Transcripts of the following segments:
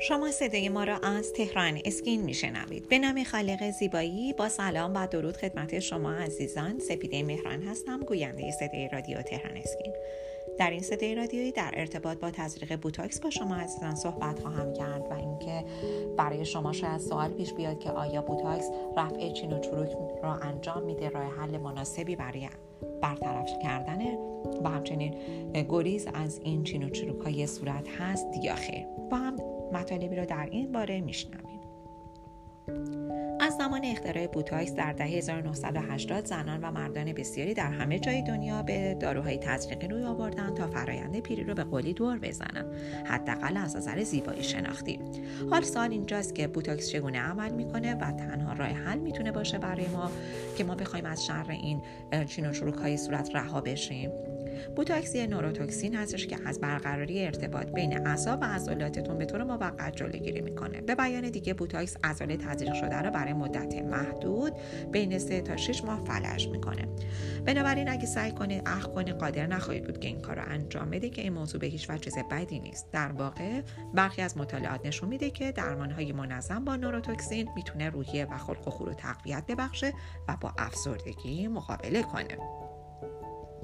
شما صدای ما را از تهران اسکین میشنوید. به نام خالق زیبایی با سلام و درود خدمت شما عزیزان. سپیده مهران هستم گوینده صدای رادیو تهران اسکین. در این صدای رادیویی در ارتباط با تزریق بوتاکس با شما عزیزان صحبت خواهم کرد و اینکه برای شما شاید سوال پیش بیاد که آیا بوتاکس رفع چین و چروک را انجام میده راه حل مناسبی برای برطرف کردن و همچنین گریز از این چین و چروک های صورت هست یا خیر. با هم مطالبی را در این باره میشنویم. از زمان اختراع بوتاکس در دهه 1980 زنان و مردان بسیاری در همه جای دنیا به داروهای تزریقی روی آوردن تا فرایند پیری رو به قولی دور بزنن حداقل از نظر زیبایی شناختی. حال سوال اینجاست که بوتاکس چگونه عمل می‌کنه و تنها راه حل می‌تونه باشه برای ما که ما بخوایم از شر این چین و چروک های صورت رها بشیم. بوتاکس نوروتوکسین هستش که از برقراری ارتباط بین اعصاب و عضلاتتون به طور موقت جلوگیری می‌کنه. به بیان دیگه بوتاکس عضله تزریق شده رو برای مدت محدود بین 3 تا 6 ماه فلج می‌کنه. بنابراین اگه سعی کنید اخم کنید قادر نخواهید بود که این کار رو انجام بدید که این موضوع به هیچ وجه چیز بدی نیست. در واقع برخی از مطالعات نشون میده که درمانهای منظم با نوروتوکسین می‌تونه روحیه و خلق و خو رو تقویت ببخشه و با افسردگی مقابله کنه.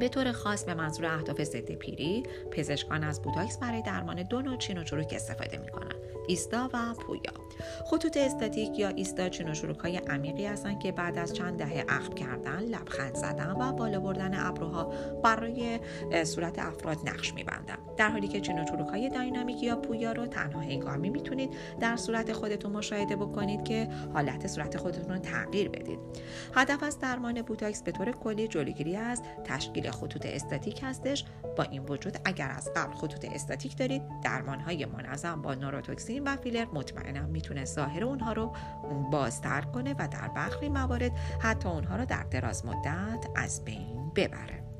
به طور خاص به منظور اهداف ضد پیری پزشکان از بوتاکس برای درمان دو نوع چین و چروک استفاده می‌کنند ایستا و پویا. خطوط استاتیک یا ایستا چروک های عمیقی هستند که بعد از چند دهه اخم کردن لبخند زدن و بالا بردن ابروها برای صورت افراد نقش میبندن. در حالی که چروک های داینامیک یا پویا رو تنها هنگامی می‌تونید در صورت خودتون مشاهده بکنید که حالت صورت خودتون رو تغییر بدید. هدف از درمان بوتاکس به طور کلی جلوگیری از تشکیل خطوط استاتیک هستش. با این وجود اگر از قبل خطوط استاتیک دارید درمان های منظم با نوروتوکسین و فیلر مطمئنا می‌تونه ظاهر اونها رو بازتر کنه و در برخی موارد حتی اونها رو در دراز مدت از بین ببره.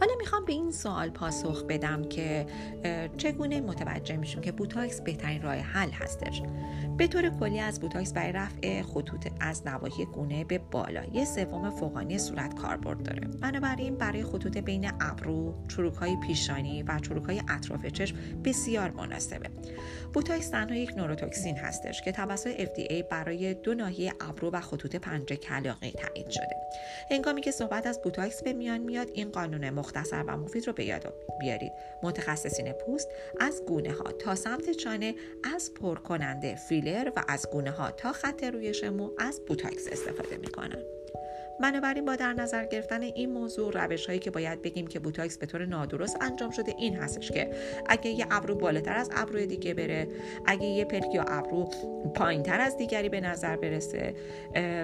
حالا می‌خوام به این سوال پاسخ بدم که چگونه متوجه میشیم که بوتاکس بهترین راه حل هستش؟ به طور کلی از بوتاکس برای رفع خطوط از نواحی گونه به بالا یه سوم فوقانی صورت کاربرد داره. بنابراین برای خطوط بین ابرو چروک های پیشانی و چروک های اطراف چشم بسیار مناسبه. بوتاکس تنها یک نوروتوکسین هستش که توسط FDA برای دو ناحیه ابرو و خطوط پنجه کلاغی تایید شده. هنگامی که صحبت از بوتاکس به میان میاد این قانون مختصر و مفید رو به یاد بیارید. متخصصین پوست از گونه ها تا سمت چانه از پر کننده فیلر و از گونه ها تا خط رویش مو از بوتاکس استفاده می‌کنن. بنابراین با در نظر گرفتن این موضوع روش هایی که باید بگیم که بوتاکس به طور نادرست انجام شده این هستش که اگه یه ابرو بالاتر از ابروی دیگه بره اگه یه پلک یا ابرو پایینتر از دیگری به نظر برسه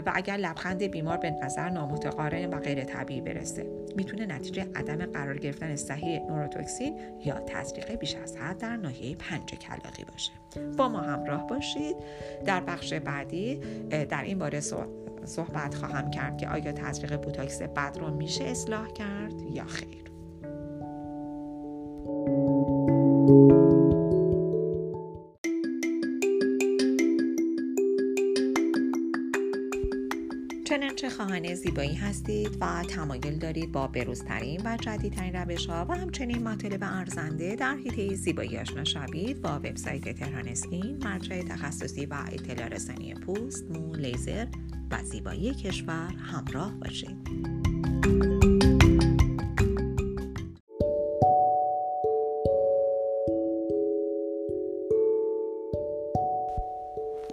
و اگر لبخند بیمار به نظر نامتقارن و غیر طبیعی برسه می‌تونه نتیجه عدم قرار گرفتن صحیح نوروتوکسین یا تزریق بیش از حد در ناحیه پنجه کلاقی باشه. با ما همراه باشید. در بخش بعدی در این باره صحبت خواهم کرد که آیا تزریق بوتاکس بد رو میشه اصلاح کرد یا خیر؟ چنانچه خواهان زیبایی هستید و تمایل دارید با بروزترین و جدیدترین روش ها و همچنین مطالب ارزنده در حیطه زیبایی آشنا شوید با وبسایت تهران اسکین مرجع تخصصی و اطلاع رسانی پوست مو لیزر و زیبایی کشور همراه باشید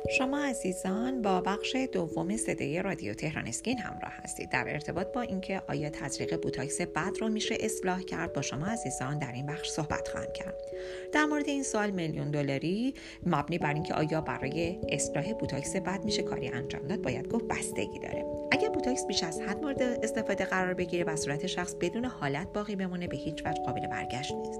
شما عزیزان با بخش دوم صدای رادیو تهران اسکین همراه هستید. در ارتباط با اینکه آیا تزریق بوتاکس بد رو میشه اصلاح کرد با شما عزیزان در این بخش صحبت خواهم کرد. در مورد این سوال میلیون دلاری مبنی بر اینکه آیا برای اصلاح بوتاکس بد میشه کاری انجام داد باید گفت بستگی داره. بوتاکس بیش از حد مورد استفاده قرار بگیره و صورت شخص بدون حالت باقی بمونه به هیچ وجه قابل برگشت نیست.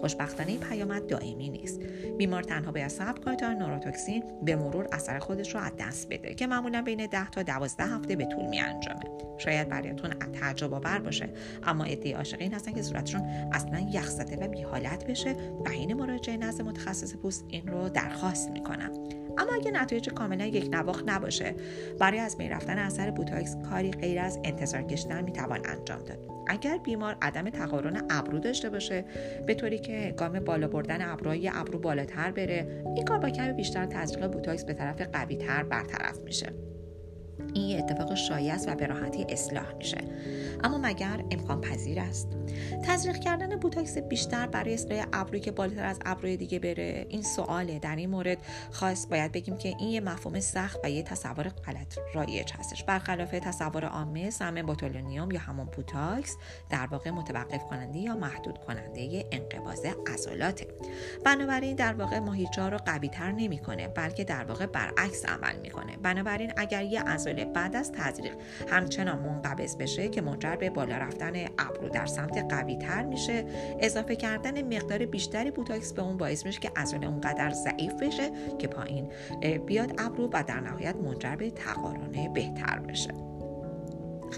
خوشبختانه این پیامد دائمی نیست. بیمار تنها باید صبر کنه تا نوروتوکسین به مرور اثر خودش رو از دست بده که معمولا بین 10 تا 12 هفته به طول می انجامه شاید برایتون تعجب آور باشه اما عده عاشقین هستن که صورتشون اصلا یخ زده و بی حالت بشه و حین مراجعه نزد متخصص پوست این رو درخواست می‌کنن اما اگه نتایج کاملا یک نواخت نباشه برای از بین رفتن اثر بوتاکس کاری غیر از انتظار کشیدن می‌توان انجام داد. اگر بیمار عدم تقارن ابرو داشته باشه به طوری که هنگام بالا بردن ابروها یه ابرو بالاتر بره این کار با کمی بیشتر تزریق بوتاکس به طرف قوی تر برطرف میشه. این یه اتفاق شایع است و به راحتی اصلاح میشه. اما مگر امکان پذیر است؟ تزریق کردن بوتاکس بیشتر برای اصلاح ابرویی که بالاتر از ابروی دیگه بره؟ این سواله. در این مورد خاص باید بگیم که این یه مفهوم سخت و یه تصور غلط رایج هستش. برخلاف تصور عامه سم بوتولینوم یا همون بوتاکس در واقع متوقف کننده یا محدود کننده انقباض عضلاته. بنابراین در واقع ماهیچه رو قوی تر نمی‌کنه بلکه در واقع برعکس عمل می‌کنه. بنابراین اگر یه عضله بعد از تزریق. همچنان منقبض بشه که منجر به بالا رفتن ابرو در سمت قوی تر میشه. اضافه کردن مقدار بیشتری بوتاکس به اون باعث میشه که عضله اونقدر ضعیف بشه که پایین بیاد ابرو و در نهایت منجر به تقارن بهتر بشه.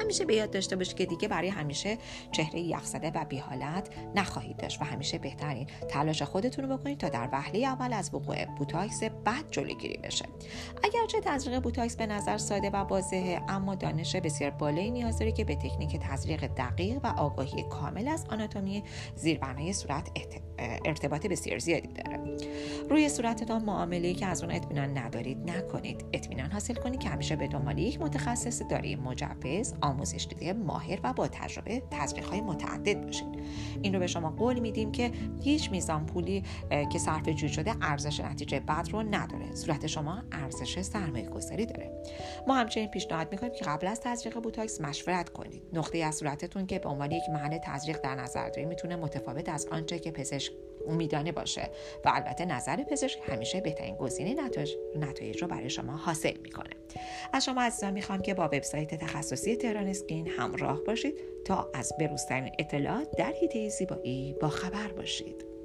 همیشه به یاد داشته باشید که دیگه برای همیشه چهره یخزده و بیحالت نخواهید داشت و همیشه بهترین تلاش خودتون رو بکنید تا در وهله اول از وقوع بوتاکس بد جلوگیری بشه. اگرچه تزریق بوتاکس به نظر ساده و واضحه اما دانش بسیار بالایی نیاز داره که به تکنیک تزریق دقیق و آگاهی کامل از آناتومی زیربنای صورت ارتباط بسیار زیادی داره. روی صورتتان معامله ای که از اون اطمینان ندارید نکنید. اطمینان حاصل کنید که همیشه به دنبال یک متخصص دارای مجوز آموزش دیده ماهر و با تجربه تزریق های متعدد باشید. این رو به شما قول میدیم که هیچ میزان پولی که صرف جوی شده ارزش نتیجه بد رو نداره. صورت شما ارزش سرمایه گذاری داره. ما همچنین پیشنهاد می‌کنیم که قبل از تزریق بوتاکس مشورت کنید. نقطه از صورتتون که به عنوان یک محل تزریق در نظر دارید می‌تونه متفاوت از آنچه که پزشک امیدانه باشه و البته نظر پزشک همیشه بهترین گزینه نتایج, نتایج رو برای شما حاصل می‌کنه. از شما عزیزان می‌خوام که با وبسایت تخصصی تهران اسکین همراه باشید تا از بروزترین اطلاعات در حیطه زیبایی با خبر باشید.